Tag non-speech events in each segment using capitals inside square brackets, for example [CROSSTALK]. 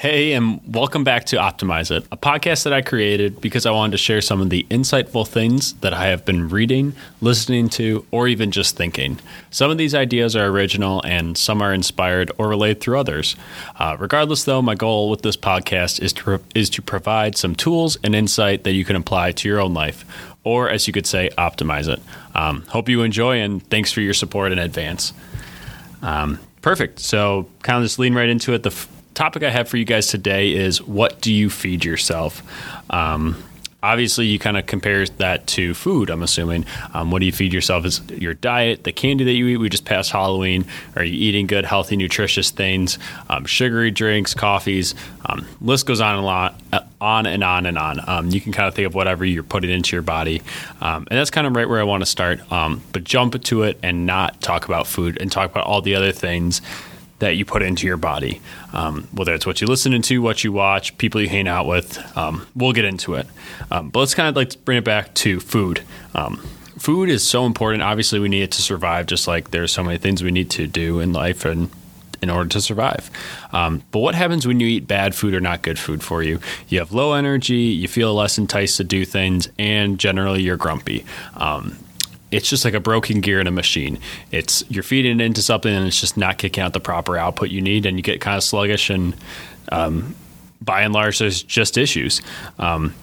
Hey, and welcome back to Optimize It, a podcast that I created because I wanted to share some of the insightful things that I have been reading, listening to, or even just thinking. Some of these ideas are original and some are inspired or relayed through others. Uh, regardless, though, my goal with this podcast is to, is to provide some tools and insight that you can apply to your own life, or as you could say, optimize it. Um, hope you enjoy, and thanks for your support in advance. Um, perfect. So, kind of just lean right into it. The f- topic I have for you guys today is what do you feed yourself? Um, obviously, you kind of compare that to food, I'm assuming. Um, what do you feed yourself? Is your diet, the candy that you eat? We just passed Halloween. Are you eating good, healthy, nutritious things? Um, sugary drinks, coffees? Um, list goes on a lot, uh, on and on and on. Um, you can kind of think of whatever you're putting into your body. Um, and that's kind of right where I want to start. But jump to it and not talk about food and talk about all the other things that you put into your body, um, whether it's what you listen to, what you watch, people you hang out with. Um, we'll get into it, um, but let's kind of like bring it back to food. Um, food is so important. Obviously, we need it to survive. Just like there's so many things we need to do in life and in order to survive. Um, but what happens when you eat bad food or not good food for you? You have low energy, you feel less enticed to do things, and generally you're grumpy. Um, it's just like a broken gear in a machine. It's you're feeding it into something and it's just not kicking out the proper output you need, and you get kind of sluggish. And um, by and large, there's just issues. Um,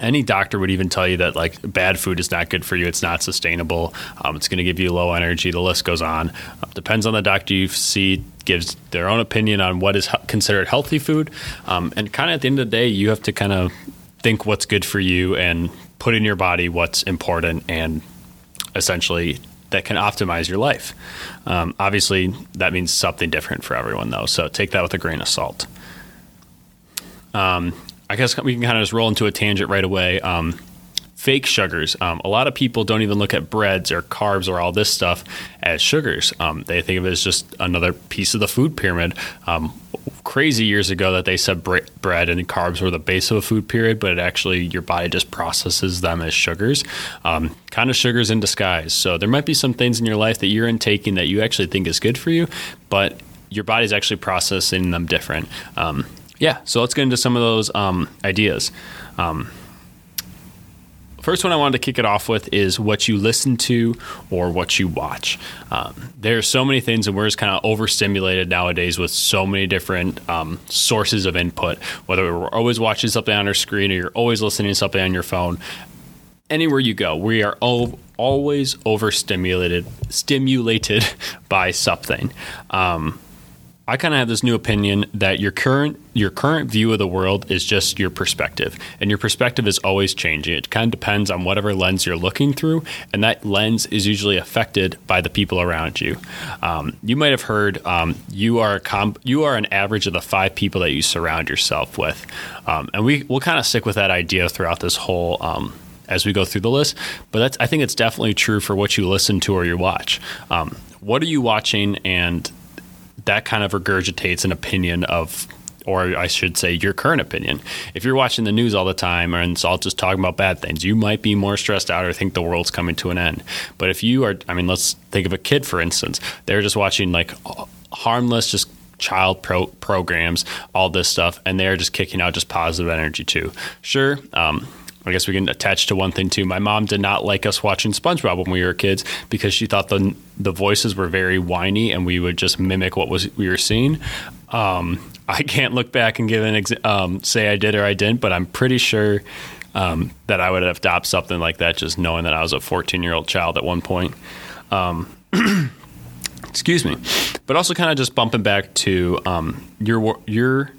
any doctor would even tell you that like bad food is not good for you. It's not sustainable. Um, it's going to give you low energy. The list goes on. Uh, depends on the doctor you see. Gives their own opinion on what is considered healthy food. Um, and kind of at the end of the day, you have to kind of think what's good for you and put in your body what's important and essentially that can optimize your life. Um, obviously, that means something different for everyone, though. So take that with a grain of salt. Um, I guess we can kind of just roll into a tangent right away. Um, fake sugars. Um, a lot of people don't even look at breads or carbs or all this stuff as sugars. Um, they think of it as just another piece of the food pyramid. Um, crazy years ago that they said bre- bread and carbs were the base of a food pyramid, but it actually your body just processes them as sugars, um, kind of sugars in disguise. So there might be some things in your life that you're intaking that you actually think is good for you, but your body's actually processing them different. Um, yeah, so let's get into some of those um, ideas. First one I wanted to kick it off with is what you listen to or what you watch. Um, there are so many things, and we're just kind of overstimulated nowadays with so many different um, sources of input. Whether we're always watching something on our screen or you're always listening to something on your phone, anywhere you go, we are all, always overstimulated, stimulated [LAUGHS] by something. Um, I kind of have this new opinion that your current your current view of the world is just your perspective, and your perspective is always changing. It kind of depends on whatever lens you're looking through, and that lens is usually affected by the people around you. Um, you might have heard um, you are comp- you are an average of the five people that you surround yourself with, um, and we will kind of stick with that idea throughout this whole um, as we go through the list. But that's I think it's definitely true for what you listen to or you watch. Um, what are you watching and that kind of regurgitates an opinion of or I should say, your current opinion. If you're watching the news all the time and it's all just talking about bad things, you might be more stressed out or think the world's coming to an end. But if you are, I mean, let's think of a kid, for instance, they're just watching like harmless, just child pro- programs, all this stuff, and they're just kicking out just positive energy too. Sure. Um, I guess we can attach to one thing too. My mom did not like us watching SpongeBob when we were kids because she thought the the voices were very whiny and we would just mimic what was we were seeing. Um, I can't look back and give an um, say I did or I didn't, but I'm pretty sure um, that I would have adopted something like that, just knowing that I was a 14 year old child at one point. Um, [CLEARS THROAT] excuse me, but also kind of just bumping back to um, your your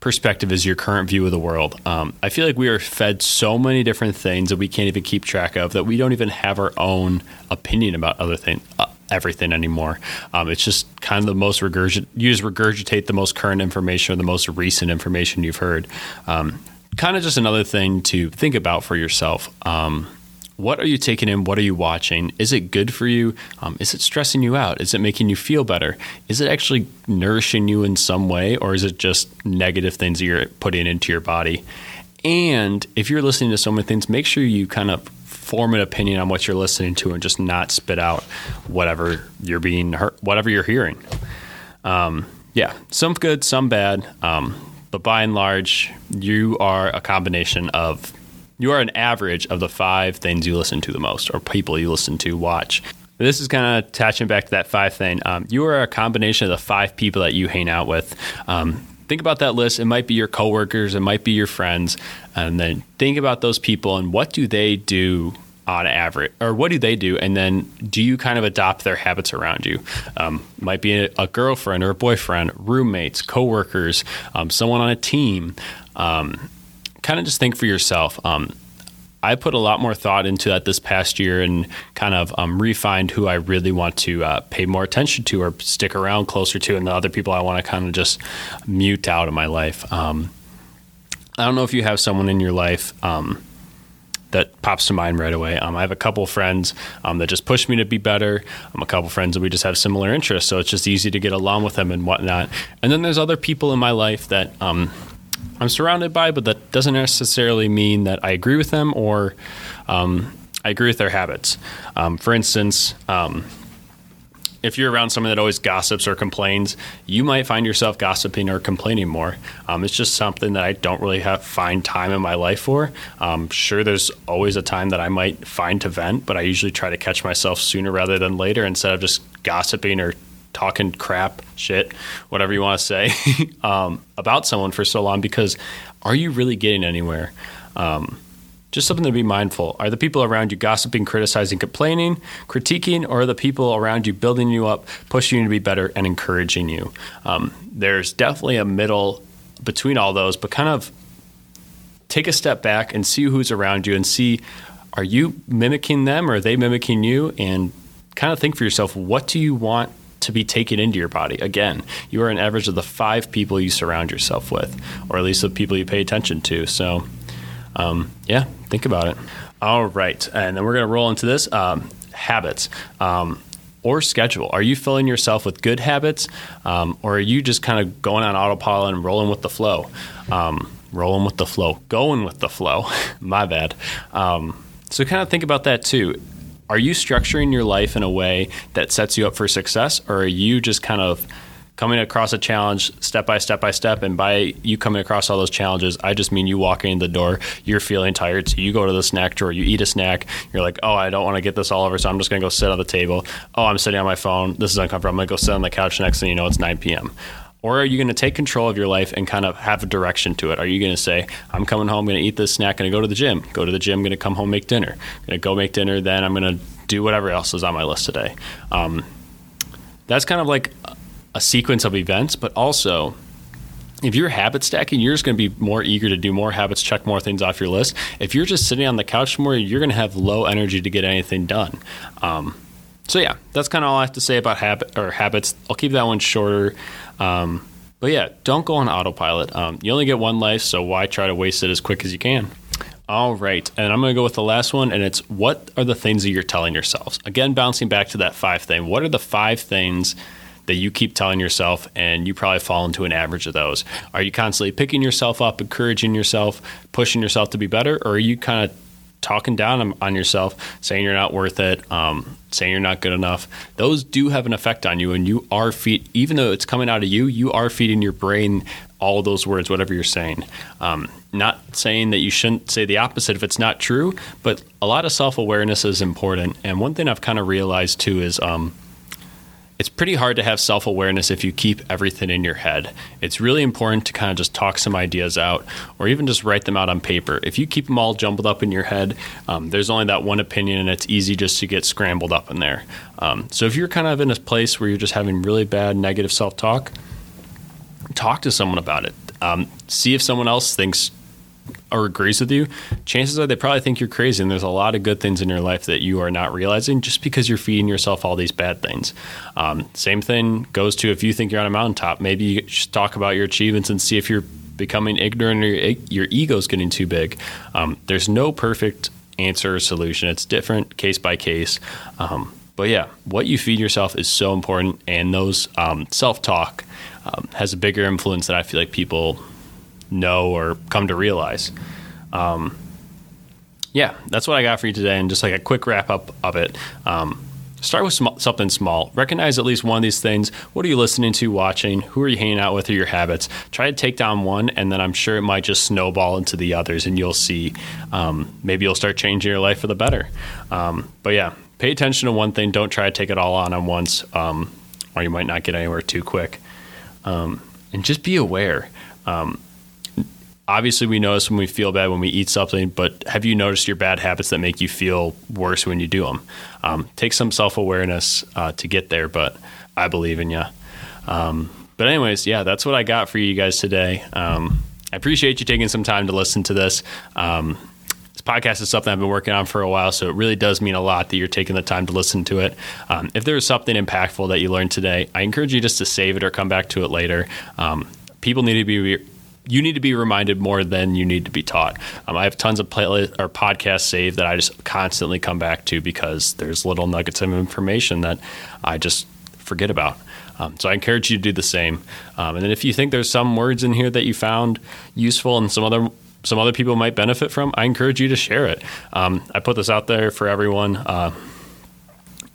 perspective is your current view of the world. Um, I feel like we are fed so many different things that we can't even keep track of that we don't even have our own opinion about other things. Uh, everything anymore. Um, it's just kind of the most regurgit. You just regurgitate the most current information or the most recent information you've heard. Um, kind of just another thing to think about for yourself. Um, what are you taking in? What are you watching? Is it good for you? Um, is it stressing you out? Is it making you feel better? Is it actually nourishing you in some way, or is it just negative things that you're putting into your body? And if you're listening to so many things, make sure you kind of form an opinion on what you're listening to and just not spit out whatever you're being heard, whatever you're hearing. Um, yeah, some good, some bad. Um, but by and large, you are a combination of you are an average of the five things you listen to the most, or people you listen to, watch. This is kind of attaching back to that five thing. Um, you are a combination of the five people that you hang out with. Um, think about that list. It might be your coworkers, it might be your friends, and then think about those people and what do they do on average, or what do they do? And then do you kind of adopt their habits around you? Um, might be a, a, girlfriend or a boyfriend, roommates, coworkers, um, someone on a team. Um, kind of just think for yourself. Um, I put a lot more thought into that this past year and kind of um, refined who I really want to uh, pay more attention to or stick around closer to, and the other people I want to kind of just mute out of my life. Um, I don't know if you have someone in your life um, that pops to mind right away. Um, I have a couple friends um, that just push me to be better. I'm a couple friends that we just have similar interests, so it's just easy to get along with them and whatnot. And then there's other people in my life that um, I'm surrounded by, but that doesn't necessarily mean that I agree with them or um, I agree with their habits. Um, for instance, um, if you're around someone that always gossips or complains, you might find yourself gossiping or complaining more. Um, it's just something that I don't really have find time in my life for. Um, sure, there's always a time that I might find to vent, but I usually try to catch myself sooner rather than later instead of just gossiping or talking crap, shit, whatever you want to say [LAUGHS] um, about someone for so long. Because are you really getting anywhere? Um, just something to be mindful. Are the people around you gossiping, criticizing, complaining, critiquing, or are the people around you building you up, pushing you to be better, and encouraging you? Um, there's definitely a middle between all those, but kind of take a step back and see who's around you and see are you mimicking them or are they mimicking you? And kind of think for yourself what do you want to be taken into your body. Again, you are an average of the five people you surround yourself with, or at least the people you pay attention to. So um, yeah, think about it. All right, and then we're going to roll into this um, habits. Um, or schedule. Are you filling yourself with good habits, um, or are you just kind of going on autopilot and rolling with the flow? Um, rolling with the flow, going with the flow. [LAUGHS] My bad. Um, so kind of think about that too. Are you structuring your life in a way that sets you up for success, or are you just kind of coming across a challenge step by step by step. And by you coming across all those challenges, I just mean you walking in the door, you're feeling tired, so you go to the snack drawer, you eat a snack, you're like, oh, I don't want to get this all over, so I'm just going to go sit on the table. Oh, I'm sitting on my phone. This is uncomfortable. I'm going to go sit on the couch. Next thing you know, it's 9 p.m. Or are you going to take control of your life and kind of have a direction to it? Are you going to say, I'm coming home, going to eat this snack, going to go to the gym, go to the gym, going to come home, make dinner, going to go make dinner, then I'm going to do whatever else is on my list today? Um, that's kind of like a sequence of events, but also if you're habit stacking, you're just going to be more eager to do more habits, check more things off your list. If you're just sitting on the couch more, you're going to have low energy to get anything done. Um, so yeah, that's kind of all I have to say about habit or habits. I'll keep that one shorter. Um, but yeah, don't go on autopilot. Um, you only get one life, so why try to waste it as quick as you can? All right, and I'm going to go with the last one, and it's what are the things that you're telling yourselves? Again, bouncing back to that five thing. What are the five things? that you keep telling yourself, and you probably fall into an average of those. Are you constantly picking yourself up, encouraging yourself, pushing yourself to be better, or are you kind of talking down on yourself, saying you're not worth it, um, saying you're not good enough, those do have an effect on you. And you are feed, even though it's coming out of you, you are feeding your brain all those words, whatever you're saying. Um, not saying that you shouldn't say the opposite if it's not true, but a lot of self awareness is important. And one thing I've kind of realized too is um, it's pretty hard to have self awareness if you keep everything in your head. It's really important to kind of just talk some ideas out or even just write them out on paper. If you keep them all jumbled up in your head, um, there's only that one opinion and it's easy just to get scrambled up in there. Um, so if you're kind of in a place where you're just having really bad negative self talk, talk to someone about it. Um, see if someone else thinks or agrees with you, chances are they probably think you're crazy. And there's a lot of good things in your life that you are not realizing just because you're feeding yourself all these bad things. Um, same thing goes to if you think you're on a mountaintop. Maybe you just talk about your achievements and see if you're becoming ignorant or your, ego's getting too big. Um, there's no perfect answer or solution. It's different case by case. Um, but yeah, what you feed yourself is so important, and those um, self talk um, has a bigger influence than I feel like people know or come to realize. Um, yeah, that's what I got for you today, and just like a quick wrap up of it. Um, start with sm- something small. Recognize at least one of these things. What are you listening to, watching? Who are you hanging out with? Or your habits? Try to take down one, and then I'm sure it might just snowball into the others, and you'll see. Um, maybe you'll start changing your life for the better. Um, but yeah, pay attention to one thing. Don't try to take it all on at once, um, or you might not get anywhere too quick. Um, and just be aware. Um, obviously we notice when we feel bad when we eat something, but have you noticed your bad habits that make you feel worse when you do them? Um, take some self awareness uh, to get there, but I believe in you. Um, but anyways, yeah, that's what I got for you guys today. Um, I appreciate you taking some time to listen to this. Um, this podcast is something I've been working on for a while, so it really does mean a lot that you're taking the time to listen to it. Um, if there is something impactful that you learned today, I encourage you just to save it or come back to it later. Um, people need to be you need to be reminded more than you need to be taught. Um, I have tons of playlist or podcasts saved that I just constantly come back to because there's little nuggets of information that I just forget about. Um, so I encourage you to do the same. Um, and then if you think there's some words in here that you found useful and some other some other people might benefit from, I encourage you to share it. Um, I put this out there for everyone. Uh,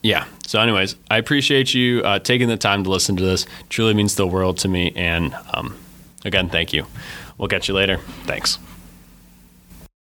yeah. So, anyways, I appreciate you uh, taking the time to listen to this. It truly means the world to me. And um, Again, thank you. We'll catch you later. Thanks.